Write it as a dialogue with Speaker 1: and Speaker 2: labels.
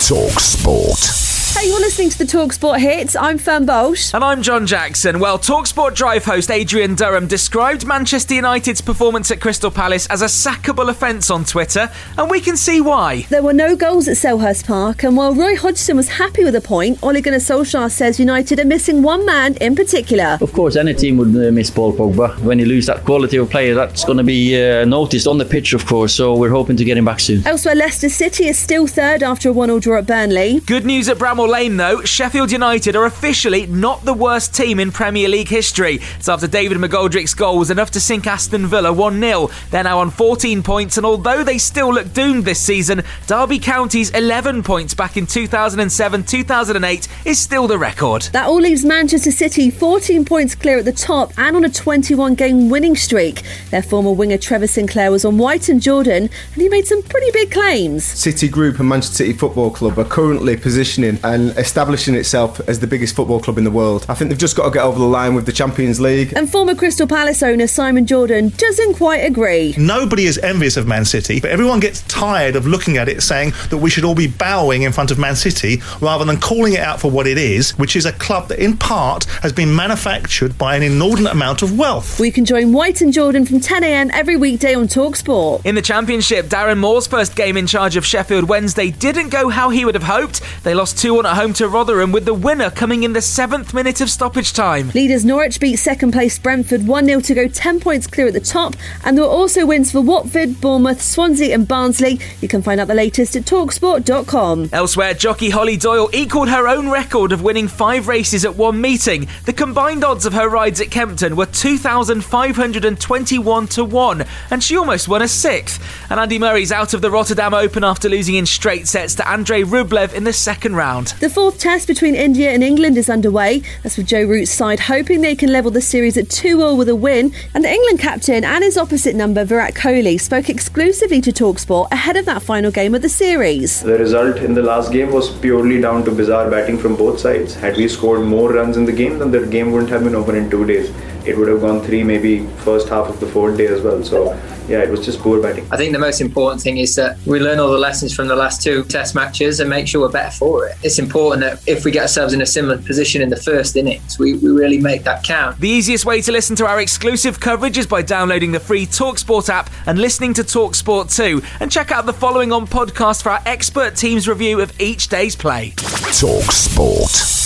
Speaker 1: Talk Sport.
Speaker 2: Hey, you're listening to the Talksport hits. I'm Fern Bosch.
Speaker 3: And I'm John Jackson. Well, Talksport Drive host Adrian Durham described Manchester United's performance at Crystal Palace as a sackable offence on Twitter, and we can see why.
Speaker 2: There were no goals at Selhurst Park, and while Roy Hodgson was happy with the point, Ole Gunnar Solskjaer says United are missing one man in particular.
Speaker 4: Of course, any team would uh, miss Paul Pogba. When you lose that quality of player, that's going to be uh, noticed on the pitch, of course, so we're hoping to get him back soon.
Speaker 2: Elsewhere, Leicester City is still third after a 1 0 draw at Burnley.
Speaker 3: Good news at Bramall Lane, though. Sheffield United are officially not the worst team in Premier League history. It's after David McGoldrick's goal was enough to sink Aston Villa 1 0. They're now on 14 points, and although they still look doomed this season, Derby County's 11 points back in 2007 2008 is still the record.
Speaker 2: That all leaves Manchester City 14 points clear at the top and on a 21 game winning streak. Their former winger Trevor Sinclair was on White and Jordan, and he made some pretty big claims.
Speaker 5: City Group and Manchester City Football Club are currently positioning and establishing itself as the biggest football club in the world. I think they've just got to get over the line with the Champions League.
Speaker 2: And former Crystal Palace owner Simon Jordan doesn't quite agree.
Speaker 6: Nobody is envious of Man City, but everyone gets tired of looking at it saying that we should all be bowing in front of Man City rather than calling it out for what it is, which is a club that in part has been manufactured by an inordinate amount of wealth.
Speaker 2: We can join White and Jordan from 10am every weekday on Talksport.
Speaker 3: In the Championship, Darren Moore's first game in charge of Sheffield Wednesday didn't go how he would have hoped. They lost 2 1 at home to Rotherham with the winner coming in the seventh minute of stoppage time.
Speaker 2: Leaders Norwich beat second place Brentford 1 0 to go 10 points clear at the top, and there were also wins for Watford, Bournemouth, Swansea, and Barnsley. You can find out the latest at talksport.com.
Speaker 3: Elsewhere, jockey Holly Doyle equalled her own record of winning five races at one meeting. The combined odds of her rides at Kempton were 2,521 to 1, and she almost won a sixth. And Andy Murray's out of the Rotterdam Open after losing in straight sets to Andrei Rublev in the second round.
Speaker 2: The fourth test between India and England is underway. That's with Joe Root's side hoping they can level the series at 2 all with a win. And the England captain and his opposite number, Virat Kohli, spoke exclusively to Talksport ahead of that final game of the series.
Speaker 7: The result in the last game was purely down to bizarre batting from both sides. Had we scored more runs in the game, then the game wouldn't have been over in two days. It would have gone three, maybe first half of the fourth day as well. So, yeah, it was just poor batting.
Speaker 8: I think the most important thing is that we learn all the lessons from the last two test matches and make sure we're better for it. It's important that if we get ourselves in a similar position in the first innings, we, we really make that count.
Speaker 3: The easiest way to listen to our exclusive coverage is by downloading the free Talksport app and listening to Talksport 2. And check out the following on podcast for our expert team's review of each day's play.
Speaker 1: Talk Sport.